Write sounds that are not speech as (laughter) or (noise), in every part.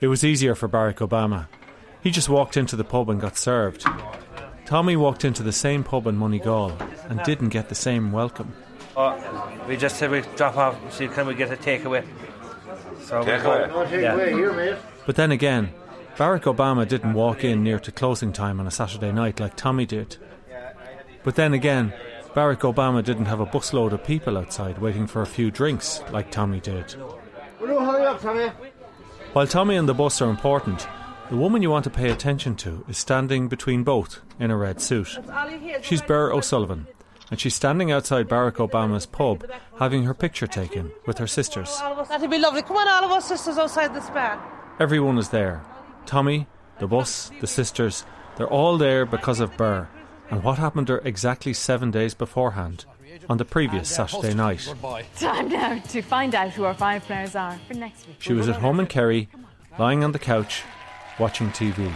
It was easier for Barack Obama. He just walked into the pub and got served. Tommy walked into the same pub in Moneygall and didn't get the same welcome. Oh, we just said we drop off and see can we get a takeaway. So we Takeaway? go- yeah. But then again, Barack Obama didn't walk in near to closing time on a Saturday night like Tommy did. But then again, Barack Obama didn't have a busload of people outside waiting for a few drinks like Tommy did. While Tommy and the bus are important, the woman you want to pay attention to is standing between both in a red suit. She's Burr O'Sullivan, and she's standing outside Barack Obama's pub having her picture taken with her sisters. That'd be lovely. Come on, all of us sisters outside the span. Everyone is there. Tommy, the bus, the sisters, they're all there because of Burr and what happened to her exactly seven days beforehand on the previous Saturday night. Time now to find out who our five players are for next week. She was at home in Kerry, lying on the couch, watching TV.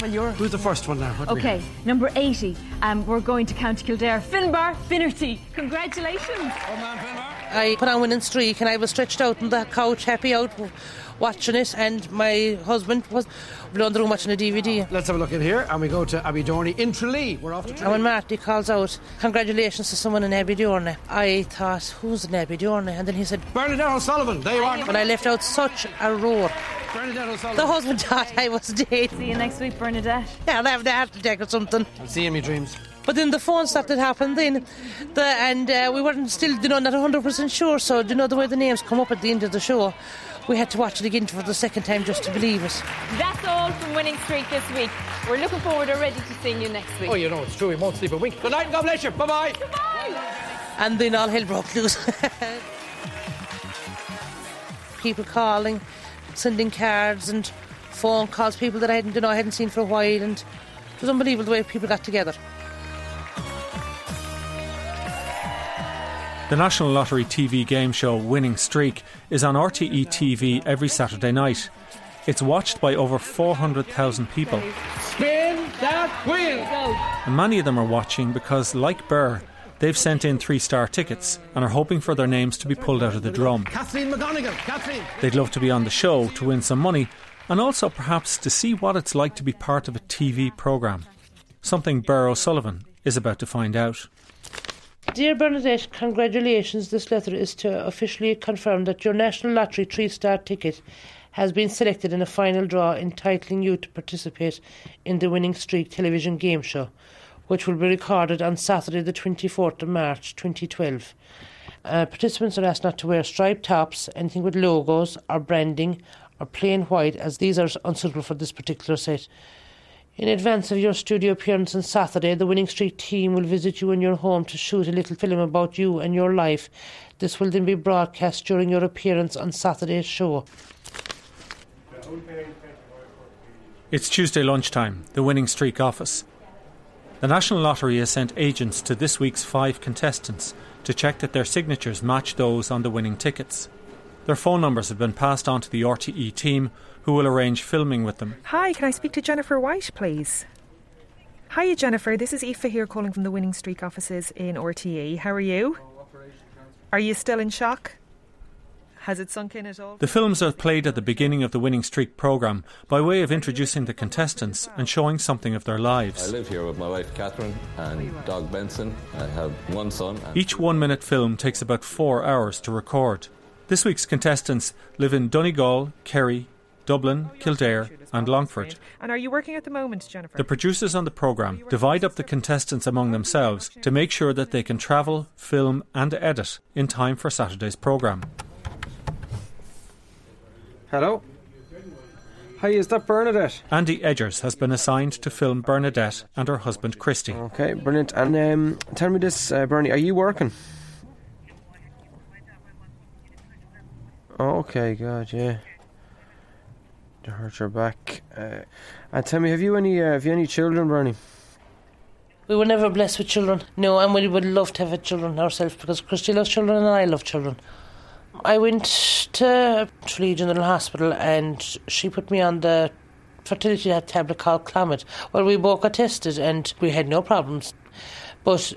Well, you're. Who's the first one now? What Okay, number 80. Um, we're going to County Kildare. Finbar Finnerty. Congratulations. I put on winning streak and I was stretched out on the couch, happy out, w- watching it, and my husband was below in the room watching a DVD. Let's have a look in here, and we go to Abbeydorney in Tralee. We're off to And when Marty calls out, congratulations to someone in Abbeydorney, I thought, who's in Abbeydorney? And then he said, Bernadette O'Sullivan, there you are. and I left out such a roar. Bernadette O'Sullivan. The husband thought I was dead. See you next week, Bernadette. Yeah, I'll have the heart attack or something. I'll see you in my dreams. But then the phone started happening then, the, and uh, we weren't still, you know, not 100% sure. So, you know, the way the names come up at the end of the show, we had to watch it again for the second time just to believe it. That's all from Winning Streak this week. We're looking forward already to seeing you next week. Oh, you know, it's true. We won't sleep a wink. Good night and God bless you. Bye bye. And then all hell broke loose. (laughs) people calling, sending cards and phone calls, people that I hadn't, you know, I hadn't seen for a while, and it was unbelievable the way people got together. The National Lottery TV game show Winning Streak is on RTE TV every Saturday night. It's watched by over 400,000 people, Spin that wheel. and many of them are watching because, like Burr, they've sent in three star tickets and are hoping for their names to be pulled out of the drum. Kathleen McGonigal. Kathleen. They'd love to be on the show to win some money and also perhaps to see what it's like to be part of a TV programme. Something Burr O'Sullivan is about to find out. Dear Bernadette, congratulations. This letter is to officially confirm that your National Lottery three star ticket has been selected in a final draw entitling you to participate in the Winning Streak television game show, which will be recorded on Saturday, the 24th of March 2012. Uh, participants are asked not to wear striped tops, anything with logos or branding, or plain white, as these are unsuitable for this particular set. In advance of your studio appearance on Saturday, the Winning Streak team will visit you in your home to shoot a little film about you and your life. This will then be broadcast during your appearance on Saturday's show. It's Tuesday lunchtime, the Winning Streak office. The National Lottery has sent agents to this week's five contestants to check that their signatures match those on the winning tickets. Their phone numbers have been passed on to the RTE team, who will arrange filming with them. Hi, can I speak to Jennifer White, please? Hiya, Jennifer. This is Aoife here calling from the Winning Streak offices in RTE. How are you? Are you still in shock? Has it sunk in at all? The films are played at the beginning of the Winning Streak programme by way of introducing the contestants and showing something of their lives. I live here with my wife Catherine and dog Benson. I have one son. And Each one minute film takes about four hours to record. This week's contestants live in Donegal, Kerry, Dublin, Kildare, and Longford. And are you working at the moment, Jennifer? The producers on the programme divide up the contestants among themselves to make sure that they can travel, film, and edit in time for Saturday's programme. Hello. Hi, is that Bernadette? Andy Edgers has been assigned to film Bernadette and her husband Christy. Okay, brilliant. And um, tell me this, uh, Bernie, are you working? Okay, God, yeah. To hurt your back. Uh, and tell me, have you any uh, have you any children, Bernie? We were never blessed with children. No, and we would love to have children ourselves because Christy loves children and I love children. I went to Tralee General Hospital and she put me on the fertility tablet called Clomid. Well, we both got tested and we had no problems. But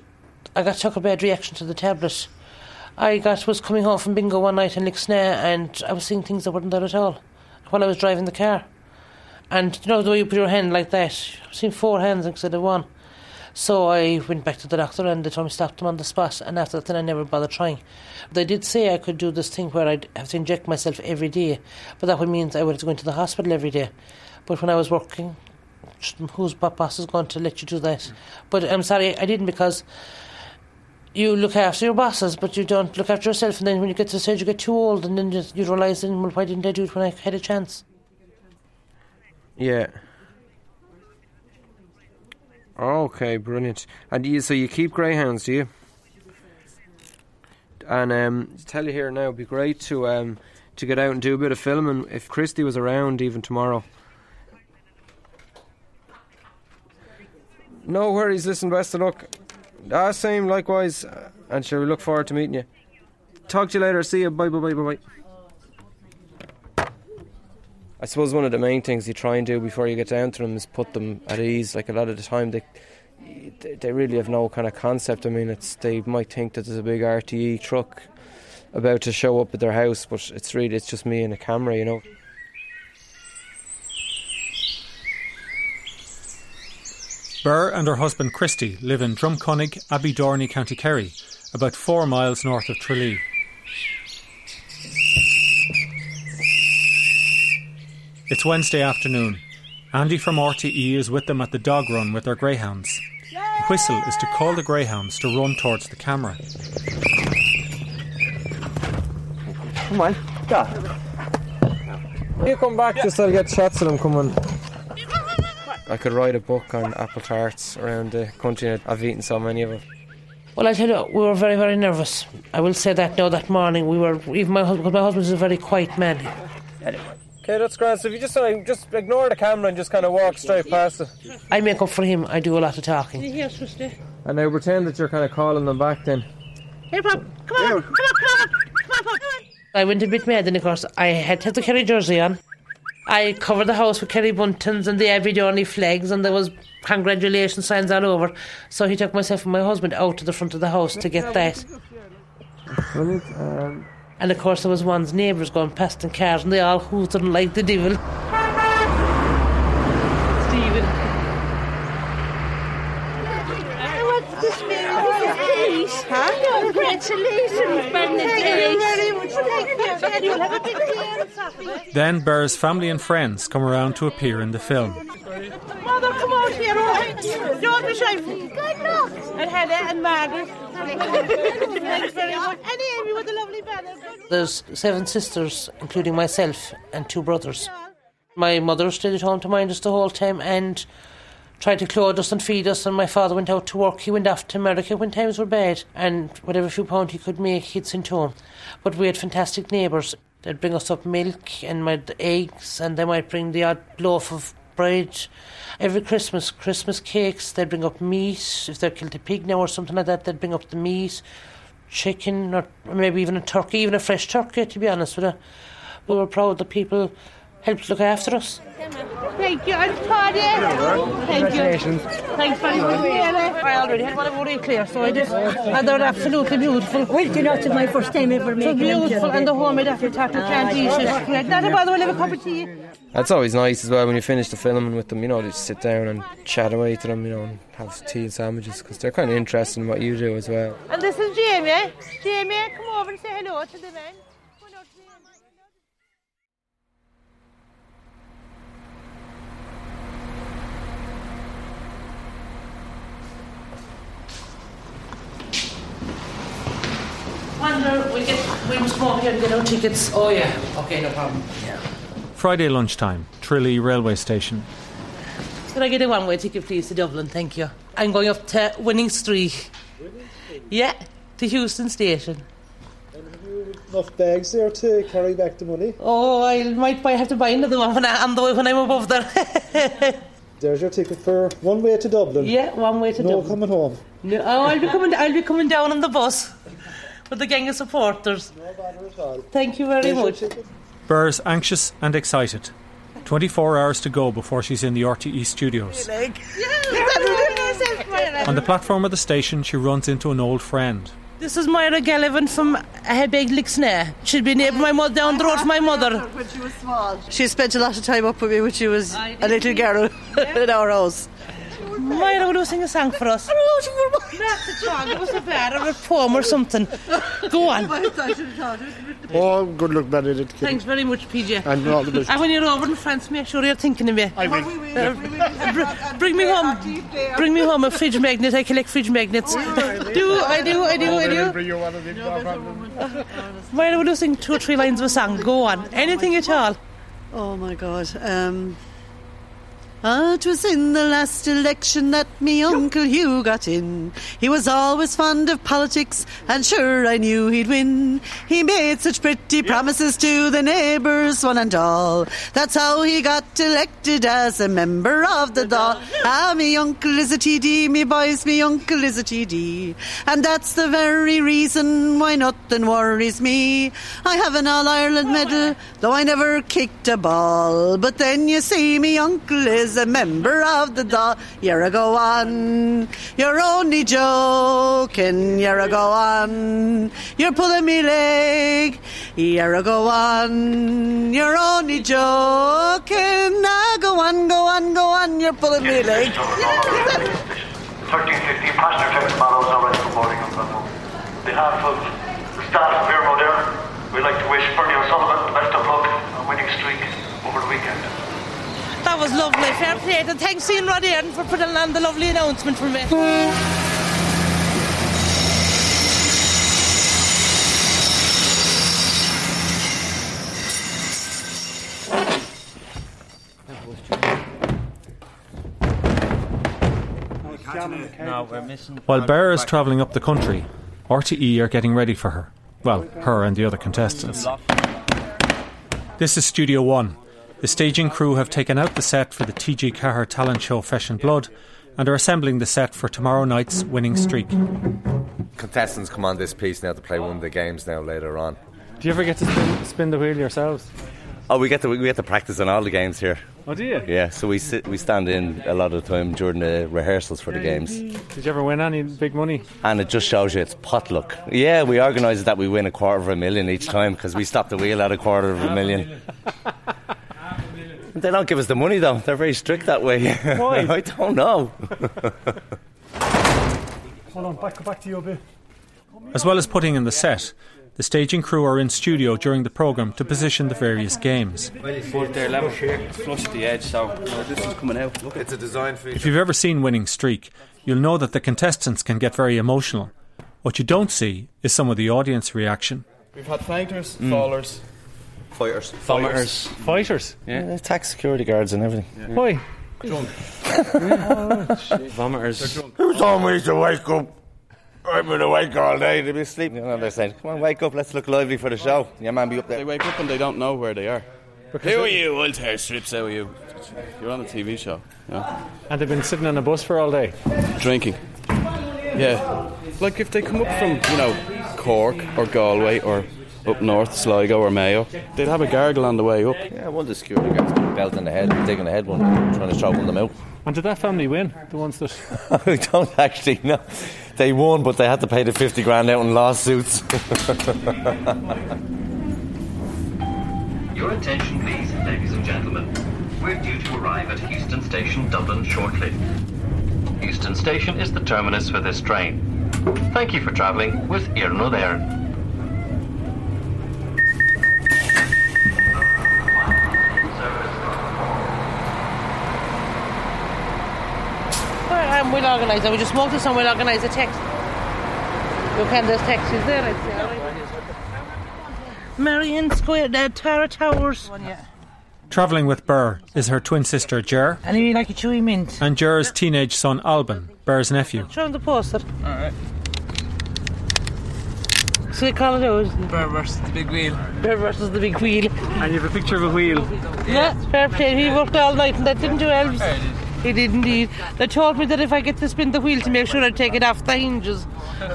I got such a bad reaction to the tablet. I got was coming home from bingo one night in Lixnaw and I was seeing things that weren't there at all. While I was driving the car. And you know the way you put your hand like that? I've seen four hands instead of one. So I went back to the doctor and they told me to stop them on the spot. And after that, then I never bothered trying. They did say I could do this thing where I'd have to inject myself every day, but that would mean I would have to go into the hospital every day. But when I was working, whose boss is going to let you do that? But I'm sorry, I didn't because you look after your bosses, but you don't look after yourself. And then when you get to the stage, you get too old, and then just, you realise, well, why didn't I do it when I had a chance? Yeah. Okay, brilliant. And you, so you keep greyhounds, do you? And um, tell you here now, it'd be great to um, to get out and do a bit of filming. If Christy was around, even tomorrow. No worries. Listen, best of luck. Ah, same, likewise. And sure, we look forward to meeting you. Talk to you later. See you. Bye, bye, bye, bye, bye. I suppose one of the main things you try and do before you get down to them is put them at ease. Like a lot of the time, they they really have no kind of concept. I mean, it's they might think that there's a big RTE truck about to show up at their house, but it's really it's just me and a camera, you know. Burr and her husband Christy live in Drumconnig, Abbey County Kerry, about four miles north of Tralee. It's Wednesday afternoon. Andy from RTE is with them at the dog run with their greyhounds. The whistle is to call the greyhounds to run towards the camera. Come on, go. You come back just so I'll get shots of them coming. I could write a book on apple tarts around the country. I've eaten so many of them. Well, I tell you, we were very, very nervous. I will say that now. That morning, we were even my husband. My husband is a very quiet man. Anyway. Okay, that's grand. So if you just uh, just ignore the camera and just kind of walk straight past it. I make up for him. I do a lot of talking. Yes, sister. And now pretend that you're kind of calling them back then. Here, Pop. Come on, come on, come on, come on, come on. I went a bit mad, and of course, I had to have the Kerry jersey on. I covered the house with Kerry Buntons and the Abbey flags, and there was congratulations signs all over. So he took myself and my husband out to the front of the house to get that. Um, and of course, there was one's neighbours going past in cars, and they all hooted like the devil. Stephen. What's this Please, huh? Congratulations, Bernadette. Thank you very much. Thank you. You'll have a big day on Saturday. Then Burr's family and friends come around to appear in the film. Mother, come out here, all right? Don't be shy. Good luck. And Hannah and Margaret. Thanks very much. And Amy with the lovely banner. There's seven sisters, including myself, and two brothers. My mother stayed at home to mind us the whole time and tried to clothe us and feed us, and my father went out to work. He went off to America when times were bad, and whatever few pound he could make, he'd send home. But we had fantastic neighbours. They'd bring us up milk and my eggs, and they might bring the odd loaf of bread. Every Christmas, Christmas cakes, they'd bring up meat. If they killed a pig now or something like that, they'd bring up the meat, chicken, or maybe even a turkey, even a fresh turkey, to be honest with you. We were proud that people helped look after us. Thank you, and Claudia. Thank you. Thanks very much. I already had one of already clear, so I did. And they're absolutely beautiful. Well, you know, it's my first time ever So making them. beautiful, and the homemade apple tart and can't eat it. Not a bother, we'll have a cup of tea. That's always nice as well when you finish the filming with them. You know, to just sit down and chat away to them. You know, and have tea and sandwiches because they're kind of interested in what you do as well. And this is Jamie. Jamie, come over and say hello to the men. Come on out, Jamie. Wonder, we get, we must here and get our tickets. Oh yeah, okay, no problem. Yeah. Friday lunchtime, Tralee railway station. Can I get a one-way ticket, please, to Dublin? Thank you. I'm going up to Winning Streak. Yeah, to Heuston Station. And enough bags there to carry back the money. Oh, I might buy, have to buy another one when, I, on the way when I'm above there. (laughs) There's your ticket for one way to Dublin. yeah, one way to no Dublin. coming home. No, oh, I'll be coming. I'll be coming down on the bus with the gang of supporters. No bother at all. Thank you very much. ticket. Burr's anxious and excited. 24 hours to go before she's in the RTE studios. (laughs) On the platform of the station, she runs into an old friend. This is Myra Gallivan from Hebeg Lixnaw. She'd been neighbour my mother down the road to my mother. When she was small. She spent a lot of time up with me when she was a little girl (laughs) in our house. Myra, will you sing a song for us? Not a song, it was a bad or a poem or something. Go on. Oh, good luck, Benedict. Thanks very much, PJ. And all the best. And when you're over in France, make sure you're thinking of me. I will. Uh, br- bring me home. Bring me home a fridge magnet. I collect fridge magnets. do I do? I do? I do? Bring you one of them. Why don't we sing two or three lines of a song? Go on. Anything at all. Oh my God. Um, ah, it was in the last election that me Uncle Hugh got in. He was always fond of politics, and sure I knew he'd win. He made such pretty promises to the neighbours, one and all. That's how he got elected as a member of the Dáil. Ah, me uncle is a TD, me boys, me uncle is a TD. And that's the very reason why nothing worries me. I have an All Ireland medal, though I never kicked a ball. But then you see, me uncle is a member of the Dáil. You're a go on, you're only joking. You're a go on, you're pulling me leg. You're a go on, you're only joking. Ah, go on, go on, go on, you're pulling me leg. 1350 passenger train follows now ready for boarding on. On behalf of the staff of Iarnród Éireann, we'd like to wish Bernie O'Sullivan the best of luck on winning streak over the weekend. That was lovely. Fair play. And thanks, Iarnród Éireann, for putting on the lovely announcement for me. No, we're missing. While Bear is travelling up the country, RTE are getting ready for her. Well, her and the other contestants. This is Studio One. The staging crew have taken out the set for the TG Ceathair talent show Fesh and Blood and are assembling the set for tomorrow night's winning streak. Contestants come on this piece now to play one of the games now later on. Do you ever get to spin, spin the wheel yourselves? Oh, we get to we get to practice on all the games here. Oh, do you? Yeah, so we sit we stand in a lot of the time during the rehearsals for the games, Did you ever win any big money? and it just shows you it's potluck. Yeah, we organise it that we win a quarter of a million each time because we stop the wheel at a quarter of a million. (laughs) They don't give us the money though. They're very strict that way. (laughs) Why? I don't know. (laughs) Hold on, back, back to you a bit. As well as putting in the set, the staging crew are in studio during the programme to position the various games. But they're level here, flush at the edge, so no, this is coming out. Look, It's a design feature. If you've ever seen Winning Streak, you'll know that the contestants can get very emotional. What you don't see is some of the audience reaction. We've had fighters, Mm. fallers, Fighters. vomiters. Fighters? Yeah, tax security guards and everything. Why? Drunk. Vomiters. Who told me to wake up? I've been awake all day. They've been sleeping. You know, they're saying, "Come on, wake up. Let's look lively for the show." Your man be up there. They wake up and they don't know where they are. Who are you? I'll tear strips out of you. You're on a TV show. Yeah. And they've been sitting on a bus for all day. Drinking. Yeah. Like if they come up from, you know, Cork or Galway or up north, Sligo or Mayo, they'd have a gargle on the way up. Yeah, one of the security guards got a belt in the head, digging the head one, trying to choke one of them out. And did that family win? The ones that. (laughs) I don't actually know. They won, but they had to pay the 50 grand out in lawsuits. Your attention, please, ladies and gentlemen. We're due to arrive at Heuston Station, Dublin shortly. Heuston Station is the terminus for this train. Thank you for travelling with Iarnród Éireann. And we'll organise it. We just smoke this and we'll organise a taxi. You can, there's taxis there, I'd say. all right. Merrion Square, uh, Tara Towers. Travelling with Burr is her twin sister Ger And you like a chewy mint. and Ger's teenage son Alban, Burr's nephew. Show him the poster. Alright. So they call it out. Bear versus the big wheel. Bear versus the big wheel. And you have a picture of a wheel. Yeah, fair play. He worked all night and that didn't do Elvis. I did. He did indeed. They told me that if I get to spin the wheel to make sure I take it off the hinges.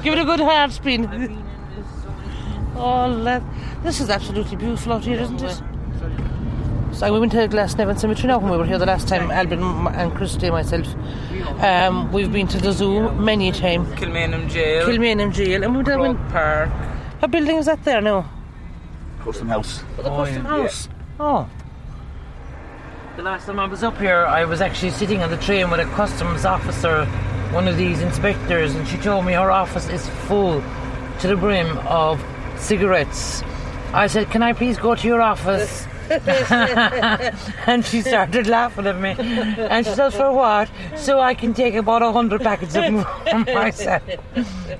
Give it a good hard spin. oh, that, this is absolutely beautiful out here, isn't it? So we went to Glasnevin Cemetery now when we were here the last time, Albin and Christy and myself. Um, we've been to the zoo many a time. Kilmainham Jail. Kilmainham Jail. And we did Croke Park. What building is that there now? Custom House. The Custom House. Oh. The last time I was up here, I was actually sitting on the train with a customs officer, one of these inspectors, and she told me her office is full to the brim of cigarettes. I said, Can I please go to your office? (laughs) and she started laughing at me. And she said, For what? So I can take about a hundred packets of them for (laughs) myself.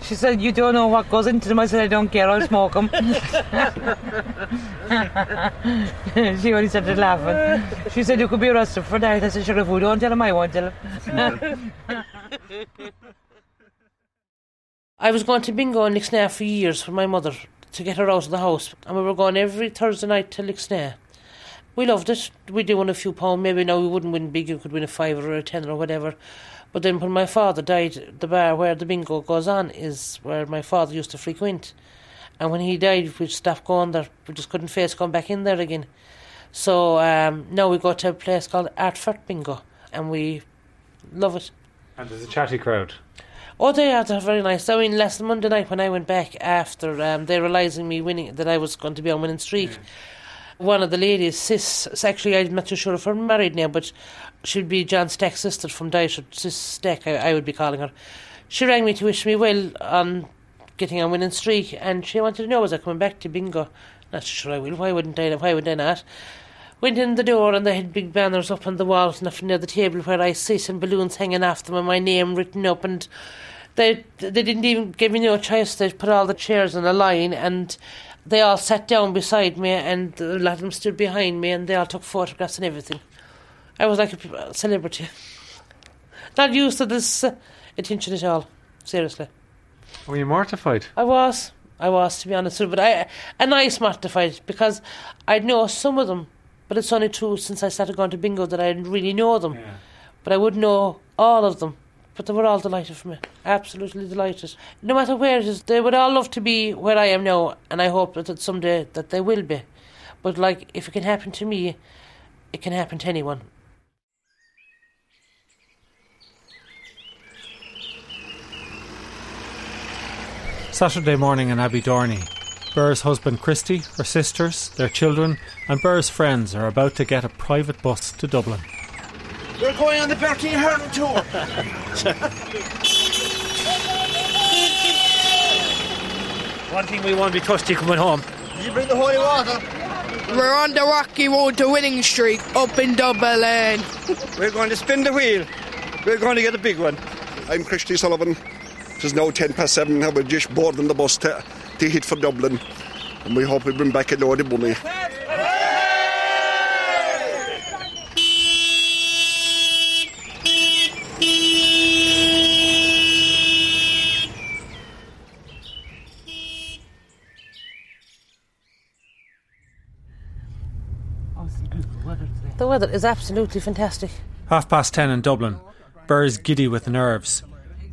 She said, You don't know what goes into them. I said, I don't care, I'll smoke them. (laughs) she only started laughing. She said, You could be arrested for that. I said, Sure, if we don't tell him, I won't tell him. I was going to bingo in Lixnaw for years with my mother to get her out of the house, and we were going every Thursday night to Lixnaw. We loved it. We did win a few pound. Maybe now we wouldn't win big. You could win a five or a ten or whatever. But then when my father died, the bar where the bingo goes on is where my father used to frequent. And when he died, we stopped going there. We just couldn't face going back in there again. So um, now we go to a place called Ardfert Bingo, and we love it. And there's a chatty crowd. Oh, they are. They're very nice. I mean, last Monday night when I went back after um, they realising me winning that I was going to be on winning streak. One of the ladies, Sis, actually I'm not too sure if her married now, but she'd be John Stack's sister from Dyshire, Sis Stack, I, I would be calling her. She rang me to wish me well on getting on winning streak, and she wanted to know was I coming back to bingo. Not sure I will. Why wouldn't I? Why would I not? Went in the door and they had big banners up on the walls and up near the table where I sit and balloons hanging off them and my name written up and they they didn't even give me no choice. They put all the chairs in a line and they all sat down beside me and a lot of them stood behind me and they all took photographs and everything. I was like a celebrity. Not used to this uh, attention at all. Seriously. Were you mortified? I was. I was, to be honest with you. But I, a nice mortified because I'd know some of them, but it's only true since I started going to bingo that I didn't really know them. But I would know all of them. But they were all delighted for me. Absolutely delighted. No matter where it is, they would all love to be where I am now, and I hope that someday that they will be. But like, if it can happen to me, it can happen to anyone. Saturday morning in Abbey Dorney. Burr's husband Christy, her sisters, their children, and Burr's friends are about to get a private bus to Dublin. We're going on the Bertie Ahern tour. One thing we won't be trusty coming home. Did you bring the holy water? We're on the rocky road to winning streak up in Dublin. We're going to spin the wheel. We're going to get a big one. I'm Christy Sullivan. It is now 10 past 7 and we're just boarding the bus to, to hit for Dublin. And we hope we bring back a load of money. The weather is absolutely fantastic. Half past ten in Dublin. Burr's giddy with nerves.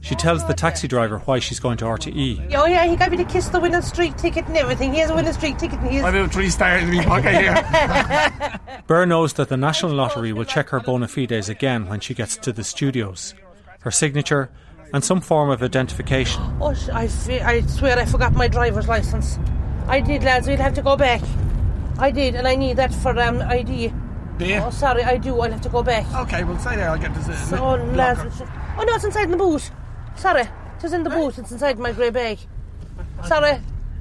She tells the taxi driver why she's going to RTE. Oh yeah, he got me to kiss the winning streak ticket and everything. He has a winning streak ticket and he has... I have three stars in my pocket here. (laughs) Burr knows that the National Lottery will check her bona fides again when she gets to the studios. Her signature and some form of identification. Oh, I, fe- I swear I forgot my driver's license. I did, lads. We'll have to go back. I did, and I need that for um, ID. Do you? Oh, sorry, I do. I'll have to go back. Okay, well, stay there. I'll get dessert. So, lads. it's- Oh, no, it's inside in the boot. Sorry. It was in the boot. It's inside my grey bag. Sorry.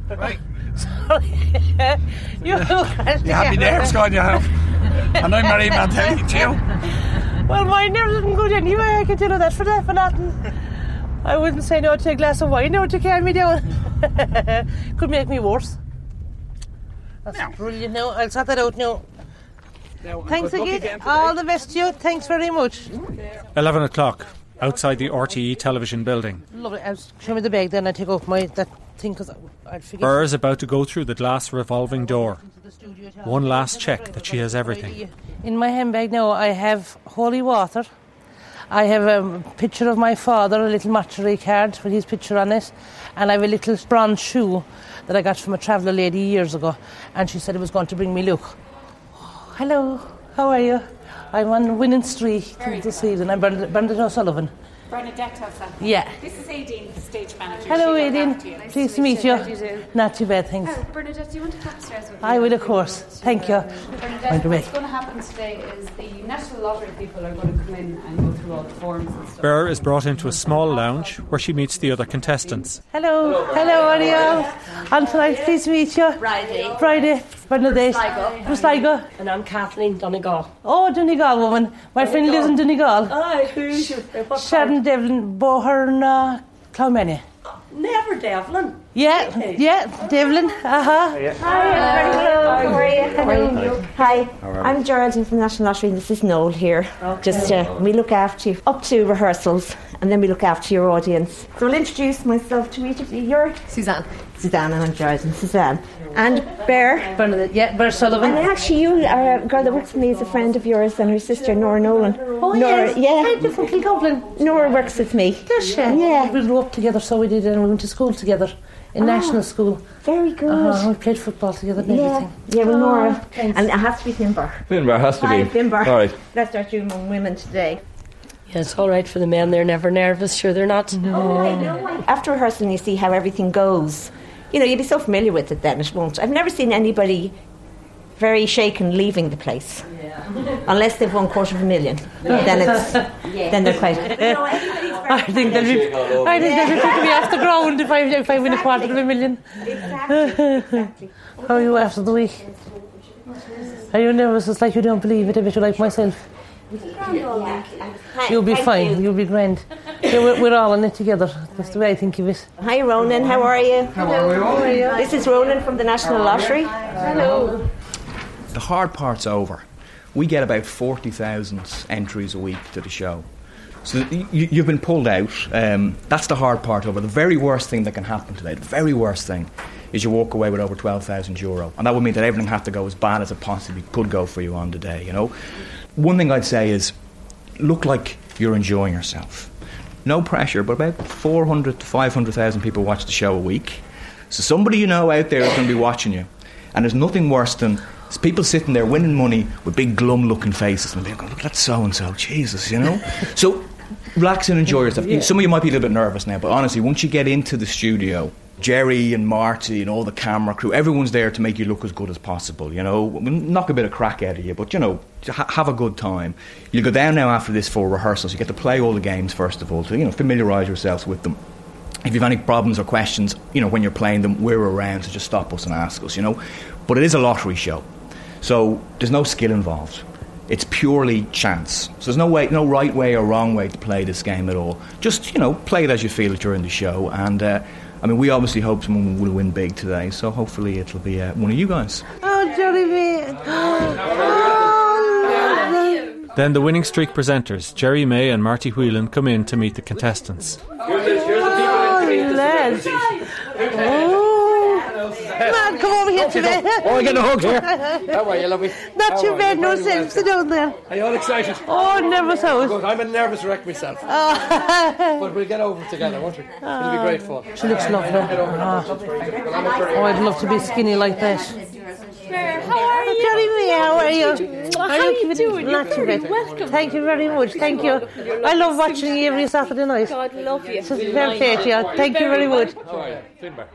Right. Sorry. (laughs) you (laughs) You have me nerves going, you have. I'm not even on telly to you. (laughs) Well, my nerves isn't good anyway. I can tell you that for that for nothing. I wouldn't say no to a glass of wine now to calm me down. Could make me worse. That's brilliant. Now I'll sort that out now. Thanks again. again. All the best to you. Thanks very much. 11 o'clock, outside the RTE television building. Lovely. I'll show me the bag then. I take off my that thing because I'd forget. Burr is about to go through the glass revolving door. One last check that she has everything. In my handbag now, I have holy water. I have a picture of my father, a little mortuary card with his picture on it, and I have a little bronze shoe that I got from a traveller lady years ago, and she said it was going to bring me luck. Hello. How are you? I'm on Winning Streak this evening. I'm Bernadette, Bernadette O'Sullivan. Bernadette O'Sullivan. Yeah. This is Aideen, the stage manager. Hello, She looked Aidan. after. Nice Pleased to to meet meet you. you. You? Not too bad, thanks. Oh, Bernadette, do you want to come upstairs with me? I will, of course. Thank you. Bernadette, what's going to happen today is the National Lottery people are going to come in and go through all the forms and stuff. Burr is brought into a small lounge where she meets the other contestants. Hello. Hello, how are you? I'm tonight. Pleased to meet you. Friday. Friday. Bernadette. Sligo. From Sligo. And I'm Kathleen Donegal. Oh, Donegal woman. My friend lives in Donegal. Aye, who's your what Sharon Devlin, Bohern, Clonmany. Never Devlin. Yeah, yeah, Devlin. Uh huh. Hi, everybody. How are you? Hello. Hi, I'm Geraldine from National Lottery, and this is Noel here. Just uh, we look after you up to rehearsals, and then we look after your audience. So I'll introduce myself to each of you. You're Suzanne. Suzanne, and I'm Geraldine. Suzanne. And Bear. Bernadette, yeah, Bear Sullivan. And actually, you are a girl that works with me is a friend of yours, and her sister Nora Nolan. Oh, Nora, yes. yeah. Right, different Kilcoplin. Nora works with me. Does she? Yeah. We grew up together, so we did, and we went to school together in Ah, national school. Very good. Uh, we played football together and Yeah, everything. yeah, well, Oh, Nora. thanks. And it has to be Finbar. Finbar has to Hi, be. Finbar. All right. Let's start doing among women today. Yeah, it's all right for the men. They're never nervous. Sure, they're not. No. Oh, after rehearsal, you see how everything goes. You know, you'll be so familiar with it then, it won't. I've never seen anybody very shaken leaving the place. Yeah. Unless they've won quarter of a million. then it's (laughs) then they're quite (laughs) I think they'll be, I think they'll be picking me off the ground if I if I win a quarter of a million. (laughs) How are you after the week? Are you nervous? It's like you don't believe it. I bet you like myself. You'll be fine. You'll be grand. (laughs) Yeah, we're, we're all in it together. That's the way I think of it. Hi Ronan, how are you? Hello. How are you? This is Ronan from the National Lottery. Hello. The hard part's over. We get about 40,000 entries a week to the show. So you, you've been pulled out. Um, that's the hard part over. The very worst thing that can happen today, the very worst thing, is you walk away with over 12,000 euro. And that would mean that everything had to go as bad as it possibly could go for you on the day, you know? One thing I'd say is look like you're enjoying yourself. No pressure, but about 400 to 500,000 people watch the show a week. So somebody you know out there is going to be watching you. And there's nothing worse than people sitting there winning money with big glum looking faces and they're going, look, that's so and so, Jesus, you know? (laughs) so relax and enjoy yourself. Yeah. Some of you might be a little bit nervous now, but honestly, once you get into the studio, Geri and Marty and all the camera crew, everyone's there to make you look as good as possible, you know? We'll knock a bit of crack out of you, but, you know, ha- have a good time. You go down now after this for rehearsals. You get to play all the games, first of all, to, you know, familiarise yourselves with them if you've any problems or questions, you know, when you're playing them, we're around, so just stop us and ask us, you know. But it is a lottery show, so there's no skill involved. It's purely chance. So there's no way, no right way or wrong way to play this game at all. Just you know, play it as you feel it during the show. And uh, I mean, we obviously hope someone will win big today. So hopefully it'll be uh, one of you guys. Oh, Johnny me. Oh, (gasps) Then the winning streak presenters, Geri Maye and Marty Whelan, come in to meet the contestants. lads. Oh, come on, come over here to me. Oh, I get a hug here. How are you, lovely? Not How too bad, no sense. Sit down there. Are you all excited? Oh, nervous house. Good. I'm a nervous wreck myself. Oh, (laughs) But we'll get over together, won't we? It'll be great fun. She looks lovely. Ah. Oh, I'd love to be skinny like that. How are you? Johnny me, how are you? How Are are you keeping- doing? You're very welcome. Thank you very much. Thank you. I love watching you every Saturday night. God love you. It's very yeah. Thank you very much. How are you? Finbar.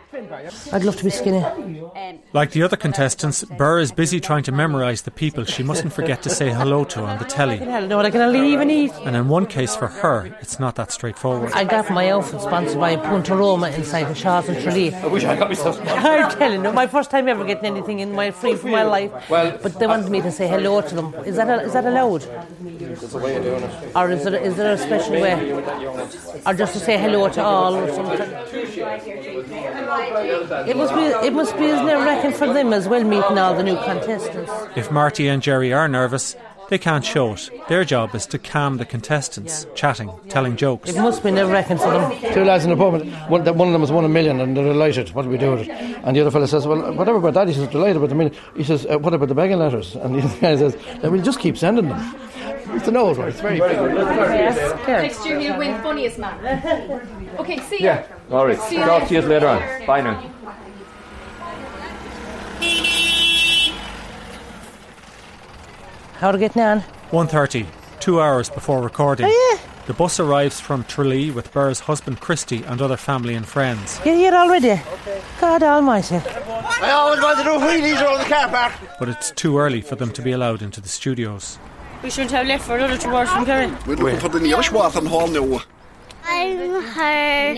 I'd love to be skinny. Um, like the other contestants, Burr is busy trying to memorise the people she mustn't forget to say hello to on the telly. No, I can leave and eat. And in one case for her, it's not that straightforward. I got my outfit sponsored by Punto Roma inside the Shaw's and Tralee. I wish I got myself sponsored. (laughs) I'm telling you, my first time ever getting anything in my free for my life. Well, but they wanted me to say hello to them. Is that a, is that allowed, That's the way of doing it. or is there is there a special way, or just to say hello to all? Or something? It must be it must be as nerve wracking for them as well meeting all the new contestants. If Marty and Geri are nervous, they can't show it. Their job is to calm the contestants, chatting, telling jokes. It must be never wracking for them. Two lads in the pub, one, that one of them has won a million and they're delighted. What do we do with it? And the other fellow says, Well, whatever about that? He says, Delighted about the million. He says, uh, What about the begging letters? And the (laughs) other guy says, "Then We'll just keep sending them. It's the old right? It's very good. Next year he'll win funniest man. (laughs) Okay, see you. Yeah. All right. See you Talk to you later. later on. Bye now. How are you getting on? 1.30, two hours before recording. Oh, yeah. The bus arrives from Tralee with Burr's husband Christy and other family and friends. You're here already? God almighty. I always want to do wheelies around the car park. But it's too early for them to be allowed into the studios. We should have left for another two hours from Kerry. We're looking for the nearest watering hole now. I'm her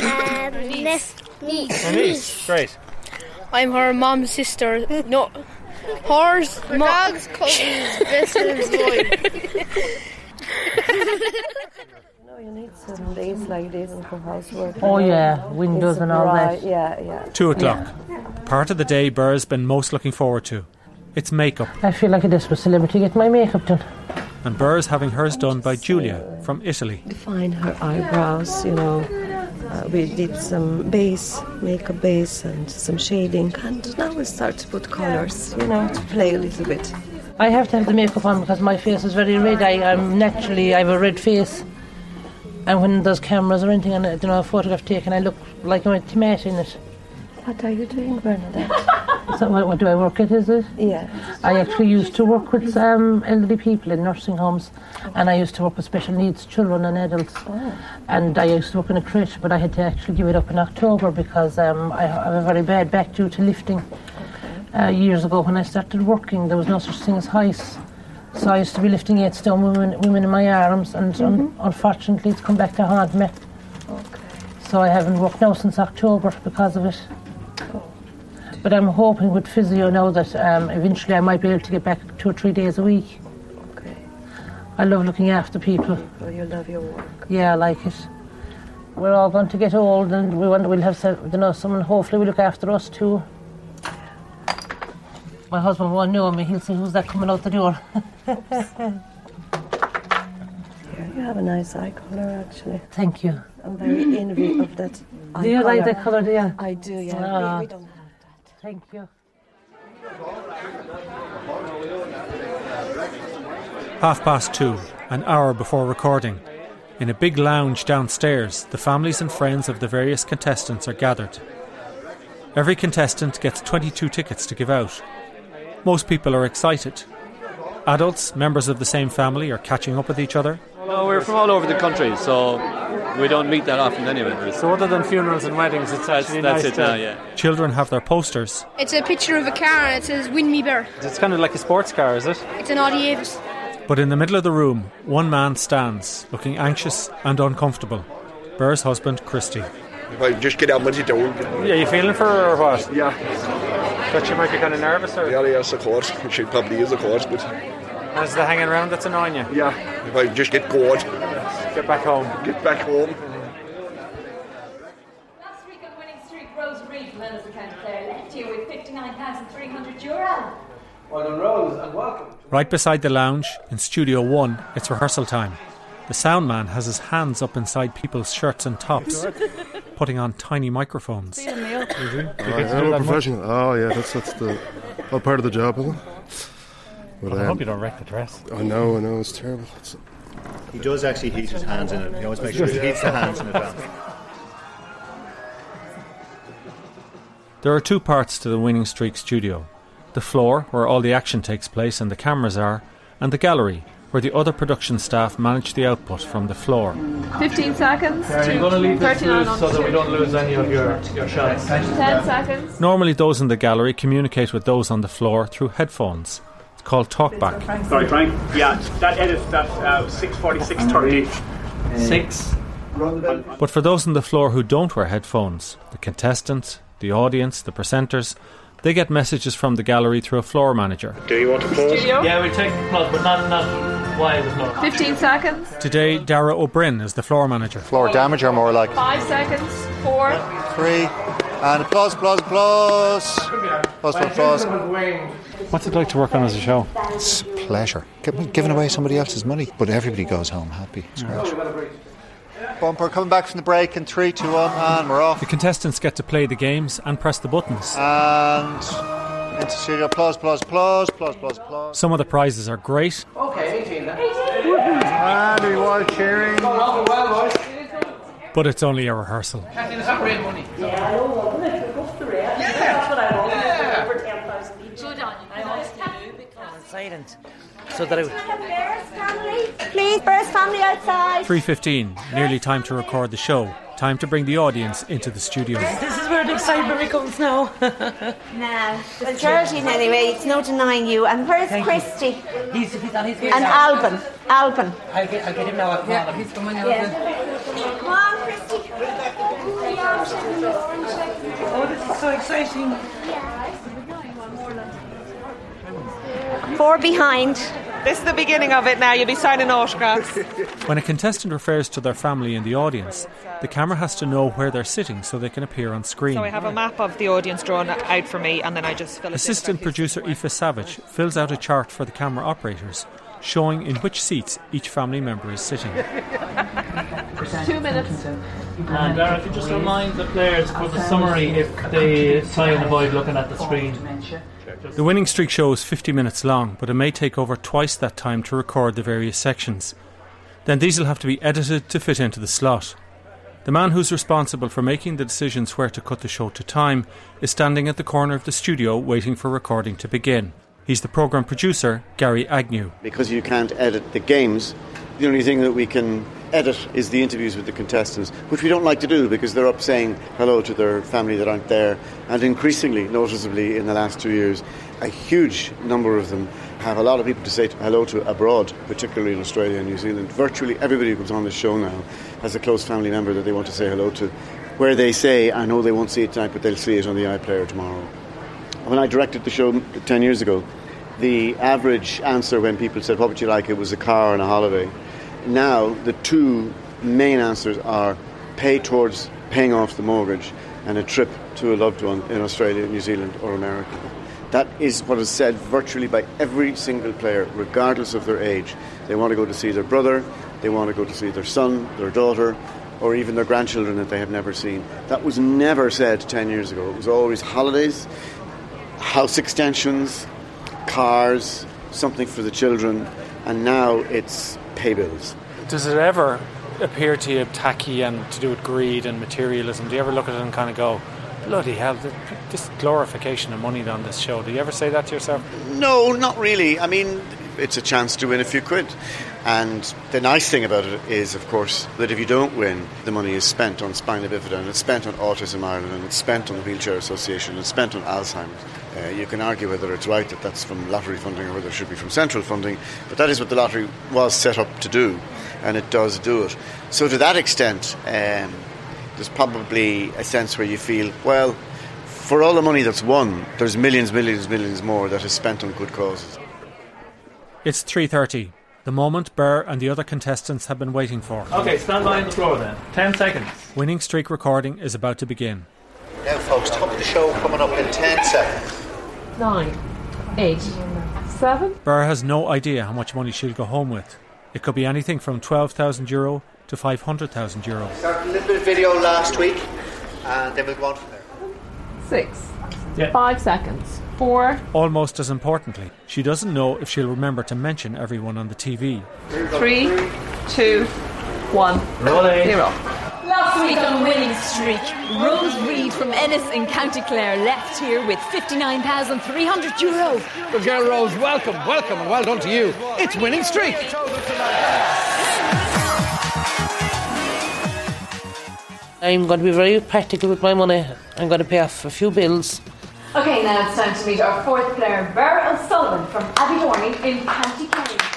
um, niece. niece. Great. I'm her mom's sister. No, hers. Her dog's cousin's best friend's wife. No, you need some days like this and for housework. Oh, yeah, windows It's and all bright, that. Yeah, yeah. Two o'clock. Part of the day Burr's been most looking forward to. It's makeup. I feel like a desperate celebrity getting my makeup done. And Burr's having hers done by Julia from Italy. Define her eyebrows, you know. Uh, we did some base, makeup base, and some shading, and now we start to put colors, you know, to play a little bit. I have to have the makeup on because my face is very red. I, I'm naturally, I have a red face. And when there's cameras or anything, and you know, a photograph taken, I look like I'm a tomato in it. What are you doing, Bernadette? (laughs) Is that what, what do I work at, is it? Yeah. I actually used to work with um, elderly people in nursing homes, and I used to work with special needs children and adults. Oh. And I used to work in a crèche, but I had to actually give it up in October because um, I have a very bad back due to lifting. Uh, years ago, when I started working, there was no such thing as heights. So I used to be lifting eight stone women, women in my arms, and un- unfortunately, it's come back to haunt me. Okay. So I haven't worked now since October because of it. But I'm hoping with physio now that um, eventually I might be able to get back two or three days a week. Okay. I love looking after people. Well, you love your work. Yeah, I like it. We're all going to get old, and we want we'll have some, you know someone. Hopefully, will look after us too. My husband won't know me. He'll say, "Who's that coming out the door?" (laughs) You have a nice eye color, actually. Thank you. I'm very envy of that. eye Do you like colour. that colour, you? I do, yeah. Ah. We, we don't Thank you. Half past two, an hour before recording. In a big lounge downstairs, the families and friends of the various contestants are gathered. Every contestant gets 22 tickets to give out. Most people are excited. Adults, members of the same family, are catching up with each other. No, we're from all over the country, so we don't meet that often anyway. So, other than funerals and weddings, it's that's, actually that's nice it to- now, yeah. Children have their posters. It's a picture of a car and it says "Win me bear." It's kind of like a sports car, is it? It's an Audi Avis. But in the middle of the room, one man stands, looking anxious and uncomfortable. Burr's husband, Christy. If I just get on with it, down. Yeah, you feeling for her or what? Yeah. But you might be kind of nervous or? Yeah, yes, of course. (laughs) She probably is, of course, but Is the hanging around that's annoying you? yeah, if I just get bored, Get back home. get back home. Last week on Winning Streak, Rose Reed, Men's account player, left here with 59,300 euro. Well done, Rose, and welcome. Right beside the lounge, in Studio One, it's rehearsal time. The sound man has his hands up inside people's shirts and tops, putting on tiny microphones. Oh, yeah, I'm a professional. Oh, yeah, that's that's the all part of the job, isn't it? But, I um, hope you don't wreck the dress. I know, I know, it's terrible. It's, He does actually heat his hands in it. He always makes sure he heats the hands in advance. There are two parts to the Winning Streak studio the floor, where all the action takes place and the cameras are, and the gallery, where the other production staff manage the output from the floor. 15 seconds. Yeah, to you're gonna leave this 39 loose so that we don't lose any of your, your shots. 10 seconds. Normally, those in the gallery communicate with those on the floor through headphones. It's called talkback. Sorry, Frank. Yeah, that edit, that uh, 646.30. Six. But for those on the floor who don't wear headphones, the contestants, the audience, the presenters, they get messages from the gallery through a floor manager. Do you want to pause? Studio. Yeah, we take applause, but not not wide applause. 15 seconds. Today, Dara O'Brien is the floor manager. Floor damage or more like 5 seconds. 4. three. And applause, applause, applause. Applause, applause, applause. What's it like to work on as a show? It's a pleasure. Giving away somebody else's money, but everybody goes home happy. It's great. Bumper coming back from the break in three, two, one, and we're off. The contestants get to play the games and press the buttons. And into studio. Applause, applause, applause, applause, applause, applause. Some of the prizes are great, Okay, 18 then. And we were cheering. Going on well, boys. But it's only a rehearsal. Kathleen, is that real money? Yeah, I don't want it. Go for it. Yeah. That's what I want. Yeah. Over 10,000 each. Good on you. I always tell you because silent. So that I. Please, Burst family outside. 3.15, nearly time to record the show. Time to bring the audience into the studio. This is where the excitement comes now. now, well, Geraldine, anyway, it's no denying you. And where's Thank Christy? He's, he's on his way And now. Alban. Alban. I'll get, I'll get him now. I'll call him. He's coming Yeah. Come on, Christy. Oh, this is so exciting. Four behind. This is the beginning of it now. You'll be signing autographs. When a contestant refers to their family in the audience, the camera has to know where they're sitting so they can appear on screen. So I have a map of the audience drawn out for me, and then I just fill it Assistant producer Aoife Savage fills out a chart for the camera operators, showing in which seats each family member is sitting. (laughs) Two minutes. And Dara, if you just remind the players for the summary if they try and avoid looking at the screen. The winning streak show is 50 minutes long, but it may take over twice that time to record the various sections. Then these will have to be edited to fit into the slot. The man who's responsible for making the decisions where to cut the show to time is standing at the corner of the studio waiting for recording to begin. He's the programme producer, Gary Agnew. Because you can't edit the games, the only thing that we can edit is the interviews with the contestants, which we don't like to do because they're up saying hello to their family that aren't there. And increasingly, noticeably in the last two years, a huge number of them have a lot of people to say hello to abroad, particularly in Australia and New Zealand. Virtually everybody who comes on the show now has a close family member that they want to say hello to, where they say, I know they won't see it tonight, but they'll see it on the iPlayer tomorrow. When I directed the show 10 years ago, the average answer when people said, What would you like? it was a car and a holiday. Now, the two main answers are pay towards paying off the mortgage and a trip to a loved one in Australia, New Zealand, or America. That is what is said virtually by every single player, regardless of their age. They want to go to see their brother, they want to go to see their son, their daughter, or even their grandchildren that they have never seen. That was never said 10 years ago. It was always holidays, house extensions, cars, something for the children, and now it's pay bills. Does it ever appear to you tacky and to do with greed and materialism? Do you ever look at it and kind of go, bloody hell, this glorification of money on this show? Do you ever say that to yourself? No, not really. I mean, it's a chance to win a few quid. And the nice thing about it is, of course, that if you don't win, the money is spent on spina bifida, and it's spent on Autism Ireland, and it's spent on the Wheelchair Association, and it's spent on Alzheimer's. Uh, you can argue whether it's right that that's from lottery funding or whether it should be from central funding, but that is what the lottery was set up to do, and it does do it. So, to that extent, um, there's probably a sense where you feel, well, for all the money that's won, there's millions, millions, millions more that is spent on good causes. It's 3.30, the moment Burr and the other contestants have been waiting for. Okay, stand by on the floor then. Ten seconds. Winning streak recording is about to begin. Now, folks, top of the show coming up in 10 seconds. Nine. Eight. Burr has no idea how much money she'll go home with. It could be anything from 12,000 euro to 500,000 euro. Started a little bit of video last week, and then we'll go on from there. Six. Yeah. Five seconds. Four. Almost as importantly, she doesn't know if she'll remember to mention everyone on the TV. Three. Two. One. Rolling. Zero. Last week on Winning Streak, Rose Reid from Ennis in County Clare left here with 59,300 euro. Well, girl Rose, welcome, welcome, and well done to you. It's winning streak. I'm going to be very practical with my money. I'm going to pay off a few bills. Okay, now it's time to meet our fourth player, Burr O'Sullivan from Abbey in County Kerry.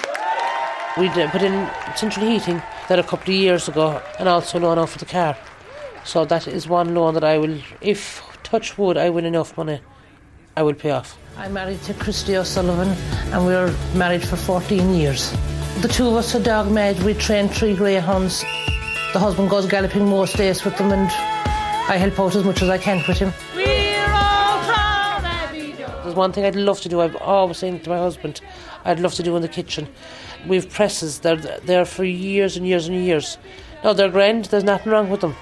We did uh, put in central heating there a couple of years ago and also loan out for the car. So that is one loan that I will, if touch wood, I win enough money, I will pay off. I'm married to Christy O'Sullivan and we were married for 14 years. The two of us are dog mad. We train three greyhounds. The husband goes galloping most days with them and I help out as much as I can with him. There's one thing I'd love to do. I've always saying to my husband, I'd love to do in the kitchen. We've presses. They're there for years and years and years. No, they're grand. There's nothing wrong with them,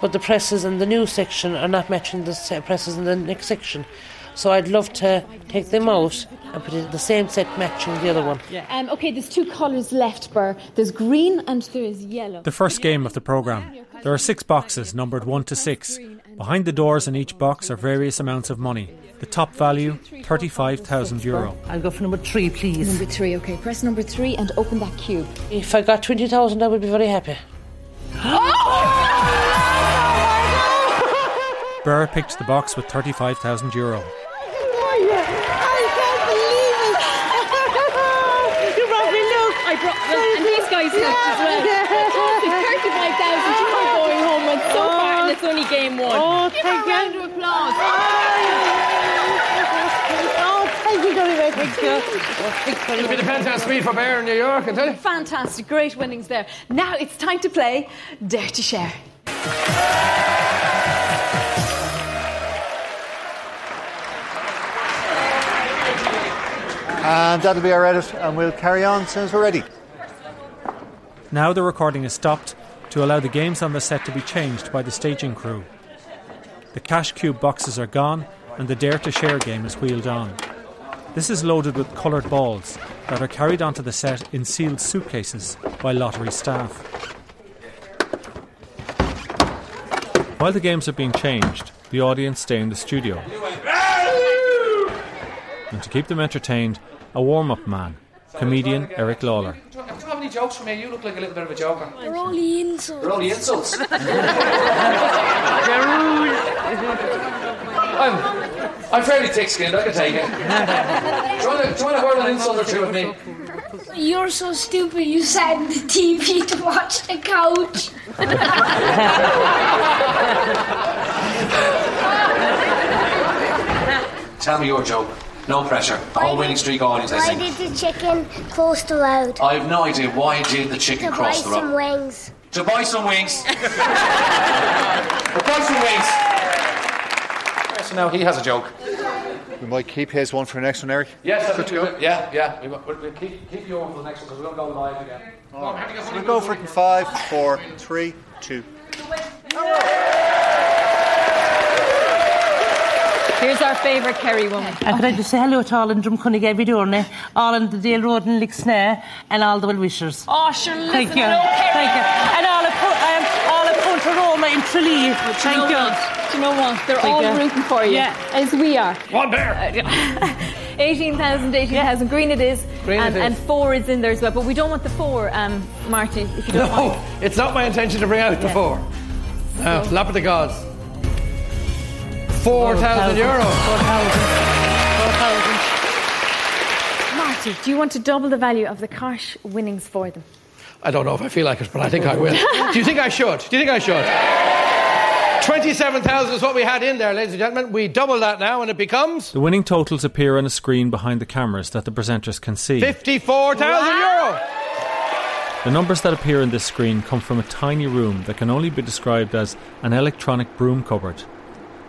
but the presses in the new section are not matching the presses in the next section. So I'd love to take them out and put it in the same set matching the other one. Um, okay, there's two colours left, Burr. There's green and there's yellow. The first game of the programme. There are six boxes numbered 1 to 6. Behind the doors in each box are various amounts of money. The top value, 35,000 euro. I'll go for number three, please. Number three, okay. Press number three and open that cube. If I got 20,000, I would be very happy. (gasps) Burr picked the box with 35,000 euro. Oh, my God! I can't believe it! You brought me look. I brought, and these guys helped as well. Fantastic, 35,000. You are going home and so far, and it's only game one. Oh, thank her a round of applause. Oh, thank you very much. Thank you. Oh, thank you very It'll be much. depends how speed for Bear in New York, I tell you. Fantastic, great winnings there. Now it's time to play Dare to Share. And that'll be our edit, and we'll carry on as soon as we're ready. Now the recording is stopped to allow the games on the set to be changed by the staging crew. The cash cube boxes are gone and the Dare to Share game is wheeled on. This is loaded with coloured balls that are carried onto the set in sealed suitcases by lottery staff. While the games are being changed, the audience stay in the studio. And to keep them entertained, a warm up man, comedian Eric Lawler. Do you have any jokes for me? You look like a little bit of a joker. They're only insults. They're only insults. (laughs) (laughs) (laughs) I'm, I'm fairly thick skinned, I can take it. do you want to, do you want to hurl an insult or two at me? You're so stupid. You sat in the TV to watch the couch. (laughs) Tell me your joke. No pressure. The whole winning streak audience, I Why think. did the chicken cross the road? I have no idea why did the chicken to buy cross the road. To buy some wings. To buy some wings. (laughs) to buy some wings. So now he has a joke. We might keep his one for the next one, Eric. Yes, I think we will. Yeah, yeah. We will, we'll keep, keep your one for the next one because we're going to go live again. Come on, Henry, So we'll go for it in five, four, three, two. Here's our favourite Kerry woman. And could I just say hello to all in Drumcunnig every Dorne, all in the Dale Road in Lixnaw, and all the well wishers. Oh, sure, Thank listen, you. hello, Kerry. Thank you. And all of, Pu- um, all of Punto Roma in Tralee. Do you Thank know you. what? Do you know what? They're Thank all you. rooting for you, Yeah. as we are. One bear. (laughs) 18,000, 18,000. Green it is. Green and, it is. and four is in there as well. But we don't want the four, um, Marty, if you don't No, want. it's not my intention to bring out the Yeah. four. Now, lap of the gods. 4,000 euro. 4,000. Marty, do you want to double the value of the cash winnings for them? I don't know if I feel like it, but I think I will. Do you think I should? Do you think I should? 27,000 is what we had in there, ladies and gentlemen. We double that now, and it becomes The winning totals appear on a screen behind the cameras that the presenters can see. 54,000 euro. The numbers that appear in this screen come from a tiny room that can only be described as an electronic broom cupboard.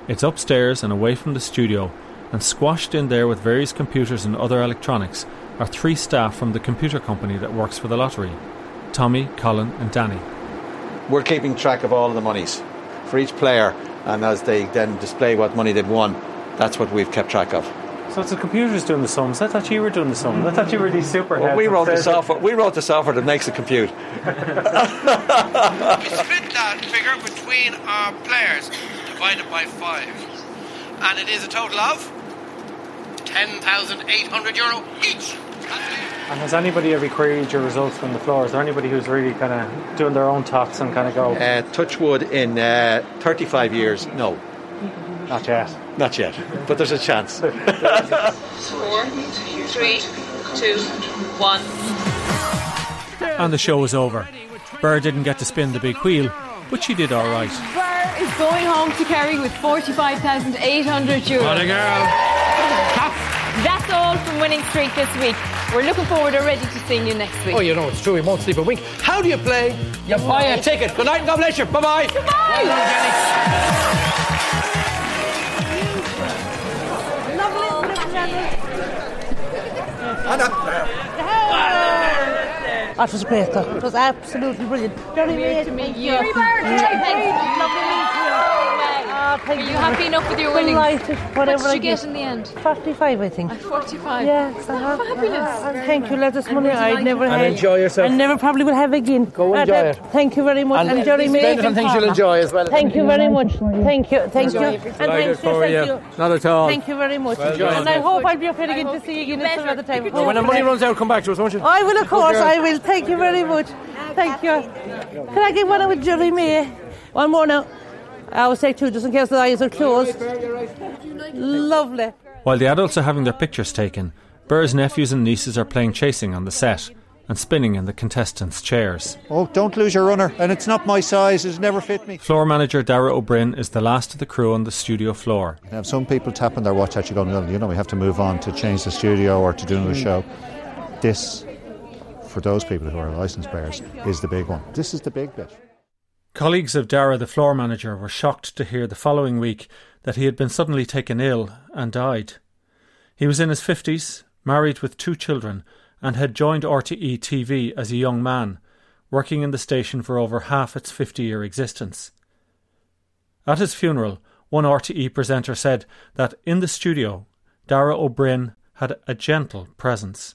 It's upstairs and away from the studio, and squashed in there with various computers and other electronics are three staff from the computer company that works for the lottery Tommy, Colin, and Danny. We're keeping track of all of the monies for each player, and as they then display what money they've won, that's what we've kept track of. So it's the computers doing the sums. I thought you were doing the sums. I thought you were these super. Well, we wrote the software. We wrote the software that makes it compute. We split that figure between our players, divided by five. And it is a total of 10,800 euro each. And has anybody ever queried your results from the floor? Is there anybody who's really kind of doing their own talks and kind of go? Uh, touch wood in uh, 35 years, no. Not yet. Not yet, but there's a chance. (laughs) Four, three, two, one. And the show is over. Burr didn't get to spin the big wheel, but she did all right. Burr is going home to Kerry with 45,800 euros. What a girl. That's all from Winning Streak this week. We're looking forward already to seeing you next week. Oh, you know, it's true. We won't sleep a wink. How do you play? You buy a ticket. Good night and God bless you. Bye bye. Goodbye. That was great, though. It was absolutely brilliant. Very Weird great to meet you. you. Free bird, Yeah, thanks. Lovely to you. Oh, thank Are you. you happy enough with your winnings? Delighted. What Whatever did I you get in the end? 45, I think. 45. Yes, uh-huh. Fabulous. Uh-huh. Thank you, let us money I'd never And had. enjoy yourself. And never probably will have again. Go Uh, enjoy that- it. Thank you very much. And And, Geri Maye. spend it on things you'll enjoy as well. Thank you very much. Thank you. Thank you. And thanks for for thank you. you. Not at all. Thank you very much. And I hope I'll be up here again to see you again some other time. Well, when the money runs out, come back to us, won't you? I will, of course. I will. Thank you very much. Thank you. Can I get one with Geri Maye? One more now. I would say two just in case the eyes are closed. Lovely. While the adults are having their pictures taken, Burr's nephews and nieces are playing chasing on the set and spinning in the contestants' chairs. Oh, don't lose your runner. And it's not my size, it's never fit me. Floor manager Dara O'Brien is the last of the crew on the studio floor. You have some people tapping their watch at you going, "Oh, you know, we have to move on to change the studio or to do another show. This, for those people who are licence bearers, is the big one. This is the big bit. Colleagues of Dara, the floor manager, were shocked to hear the following week that he had been suddenly taken ill and died. He was in his 50s, married with two children, and had joined RTE TV as a young man, working in the station for over half its 50 year existence. At his funeral, one RTE presenter said that in the studio, Dara O'Brien had a gentle presence.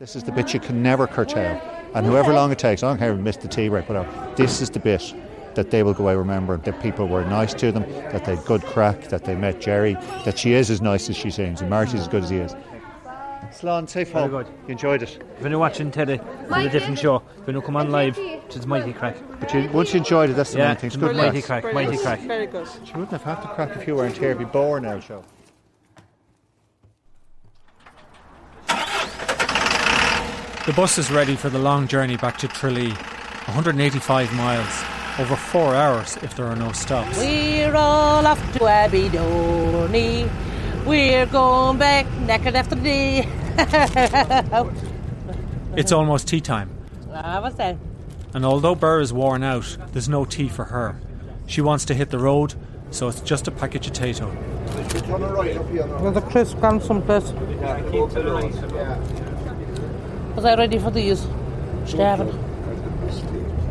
This is the bit you can never curtail. And however long it takes, I don't care if we missed the tea break, whatever, this is the bit that they will go away remembering that people were nice to them, that they had good crack, that they met Geri, that she is as nice as she seems, and Marty's as good as he is. Slán, safe Very home. good. You enjoyed it. When you're watching telly, it's a different show. When you come on live, it's mighty crack. But you, once you enjoyed it, that's the Yeah, main thing. It's good good mighty crack. crack, mighty crack. Very good. She wouldn't have had to crack if you weren't here. It'd be boring now, show. The bus is ready for the long journey back to Tralee, 185 miles, over four hours if there are no stops. We're all off to Abbeydorney. We're going back naked after day. It's almost tea time, ah, what's that? and although Burr is worn out, there's no tea for her. She wants to hit the road, so it's just a package of potato. Another crisp gone someplace. Was I ready for these? Starving.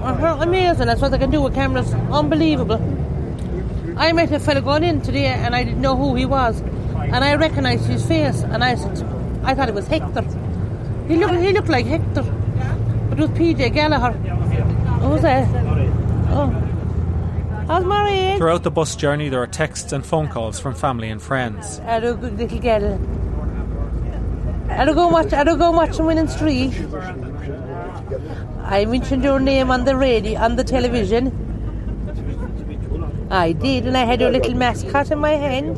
Uh-huh, amazing. That's what they can do with cameras. Unbelievable. I met a fella going in today and I didn't know who he was. And I recognised his face and I said, I thought it was Hector. He looked, he looked like Hector. But it was PJ Gallagher. Who's that? Oh. How's Mary? Throughout the bus journey, there are texts and phone calls from family and friends. Hello, little girl. I'll go watch. I'll go watch Winning Streak. I mentioned your name on the radio, on the television. I did, and I had your little mascot in my hand.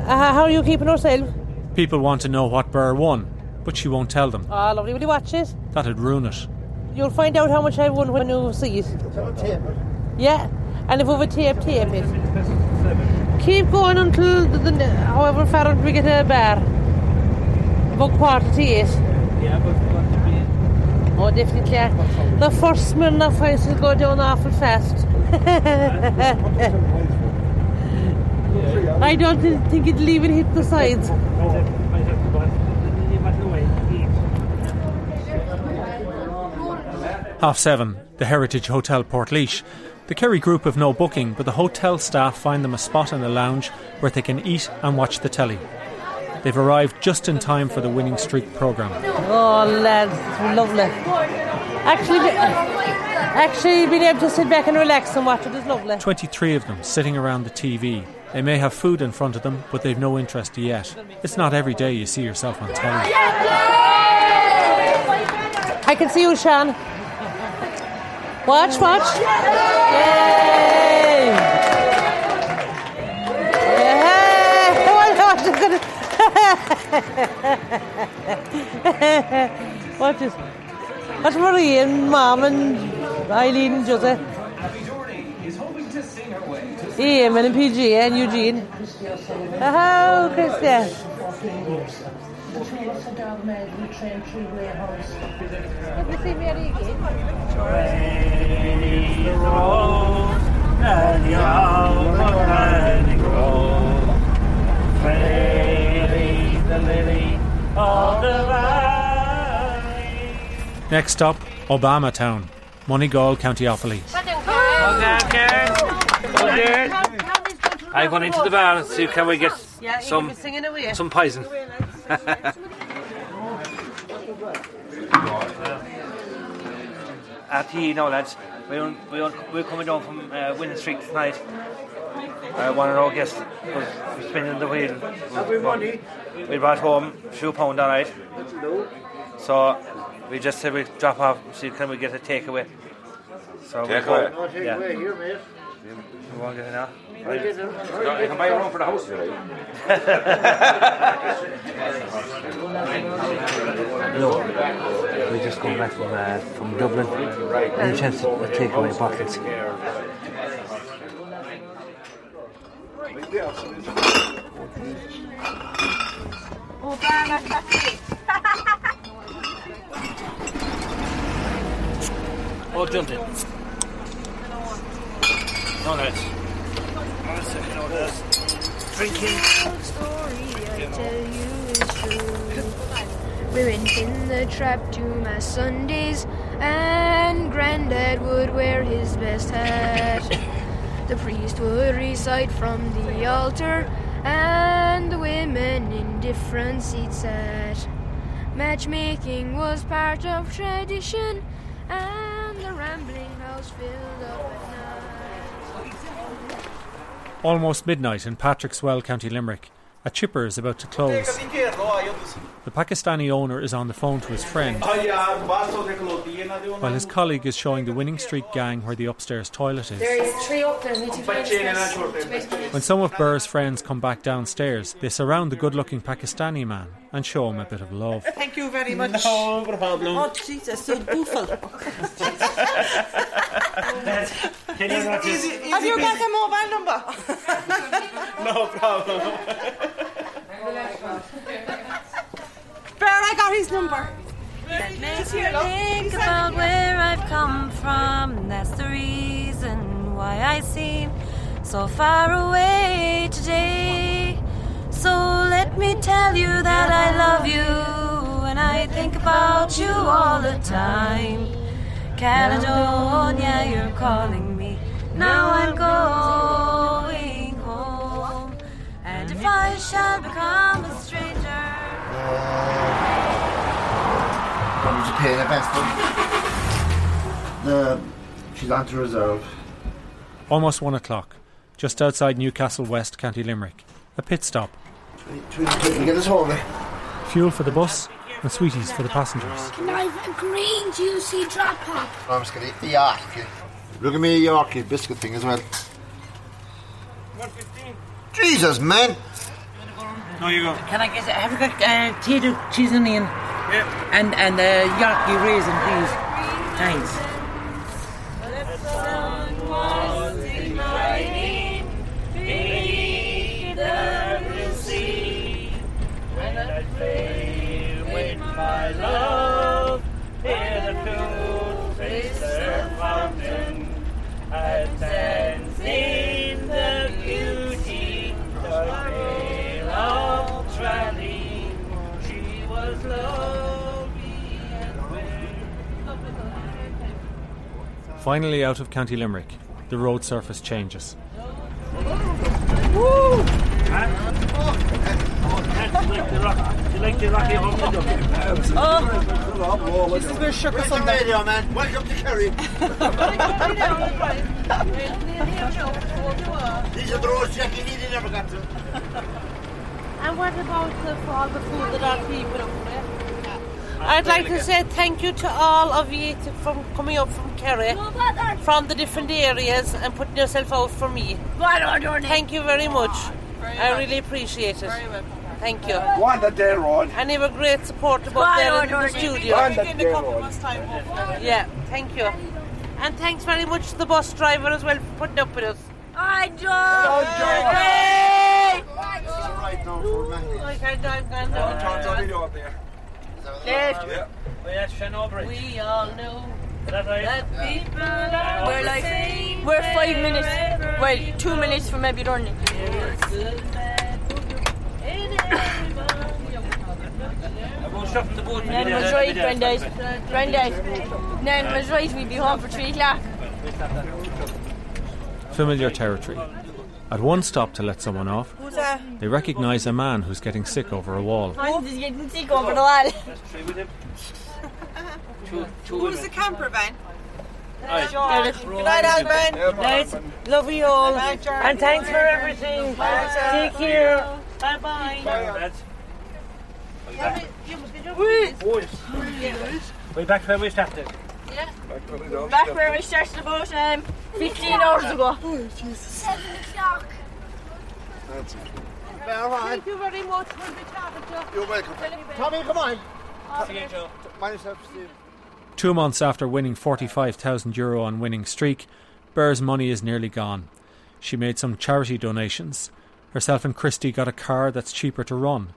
Uh, how are you keeping yourself? People want to know what Burr won, but she won't tell them. Oh, lovely. Will you watch it? That'd ruin it. You'll find out how much I won when you see it. Yeah, and if we have a tape, tape it. Keep going until the, the, however far until we get a bar. About quarter to eight. Oh, definitely. yeah. The first Smirnoff Ice will go down awful fast. I don't think it'll even hit the sides. Half seven, the Heritage Hotel Portlaoise. The Kerry group have no booking, but the hotel staff find them a spot in the lounge where they can eat and watch the telly. They've arrived just in time for the winning streak programme. Oh, lads, lovely. Actually, actually, being able to sit back and relax and watch it is lovely. 23 of them sitting around the TV. They may have food in front of them, but they've no interest yet. It's not every day you see yourself on telly. I can see you, Sean. Watch, watch. Yay! Yay! Watch, watch, watch. Watch it. Watch Marie and Mom and Eileen and Joseph. Ian and PG and Eugene. Oh, Christian. Let me see Mary again. Next stop, Obama Town, Moneygall, County Offaly. Well done, Karen. Well done. I'm going into the bar and see can we get Yeah, some can be singing away. some poison. (laughs) At you know, lads, we don't, we don't, we're coming down from uh, Winning Streak tonight. Uh, one of our guests was spinning the wheel. Everybody. We brought home a few pound all right. So we just said we drop off, see can we get a takeaway. So we Takeaway? go- No, takeaway yeah. here, mate. We won't get it now. Right. You can buy a room for the house if you like. No, we just come back from uh, from Dublin. Any chance to take away buckets? Oh, jumped it. No, lads. One second, no, lads. Drinking. went in the trap to my Sundays, and Grandad would wear his best hat. (coughs) The priest would recite from the altar, and the women in different seats sat. Matchmaking was part of tradition, and the rambling house filled up at night. Almost midnight in Patrickswell, County Limerick. A chipper is about to close. The Pakistani owner is on the phone to his friend, while his colleague is showing the winning streak gang where the upstairs toilet is. There is three up there. Need to finish When some of Burr's friends come back downstairs, they surround the good looking Pakistani man and show him a bit of love. Thank you very mm. much. No problem. Oh, Jesus, you're beautiful. (laughs) Can you not just- Easy- Have you got a mobile number? (laughs) No problem. Bear, I got his number. That makes me think about where I've come from. That's the reason why I seem so far away today. So let me tell you that I love you and I think about you all the time. Caledonia, you're calling me. Now I'm going home. And if I shall become a stranger. What did you pay the best one? The, she's on to reserve. Almost one o'clock, just outside Newcastle West, County Limerick. A pit stop. Try get us home. Fuel for the bus and sweeties for the passengers. Can I have a green juicy drop pop? I'm just going to eat the Yorkie. Look at me, Yorkie biscuit thing as well. 115. Jesus, man! No, you go. Can I get? Have you got uh, potato cheese and onion? Yeah. And and uh, Yorkie raisin, please. Thanks. Finally out of County Limerick, the road surface changes. Oh, this is where shook us on radio, man. Welcome to Kerry. These are the roads Jackie Needy never got to. And what about the, all the food that our people up? I'd like to say thank you to all of you to, from coming up from Kerry, from the different areas, and putting yourself out for me. Thank you very much. I really appreciate it. Thank you. One that day, Rod. And you have a great support about there in the studio. One that day, Rod. Yeah, thank you. And thanks very much to the bus driver as well for putting up with us. I don't. I can't, I can't, Turns there. Left. Yeah. Oh, that's Chernobyl. We all know that right? that people are We're the like, same we're five minutes, wherever well, two minutes from maybe running. About shuffling the boat. Nan was right, Grandad. Grandad. Nan was right, we'd be home for three o'clock. Familiar territory. At one stop to let someone off, Who's that? they recognise a man who's getting sick over a wall. Hans getting sick over the wall. Who's the camper van? Good night, Alban. Nice. Love you all. And thanks for everything. Take care. Bye bye. We're back where we started. Back where we started about um, 15 hours ago. Seven o'clock. That's Thank you very much for the chocolate. You're welcome. Tommy, come on. See you, Joe. Mind. Two months after winning 45,000 euro on winning streak, Burr's money is nearly gone. She made some charity donations. Herself and Christy got a car that's cheaper to run.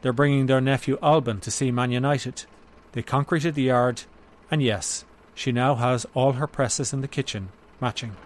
They're bringing their nephew Alban to see Man United. They concreted the yard, and yes, she now has all her presses in the kitchen matching.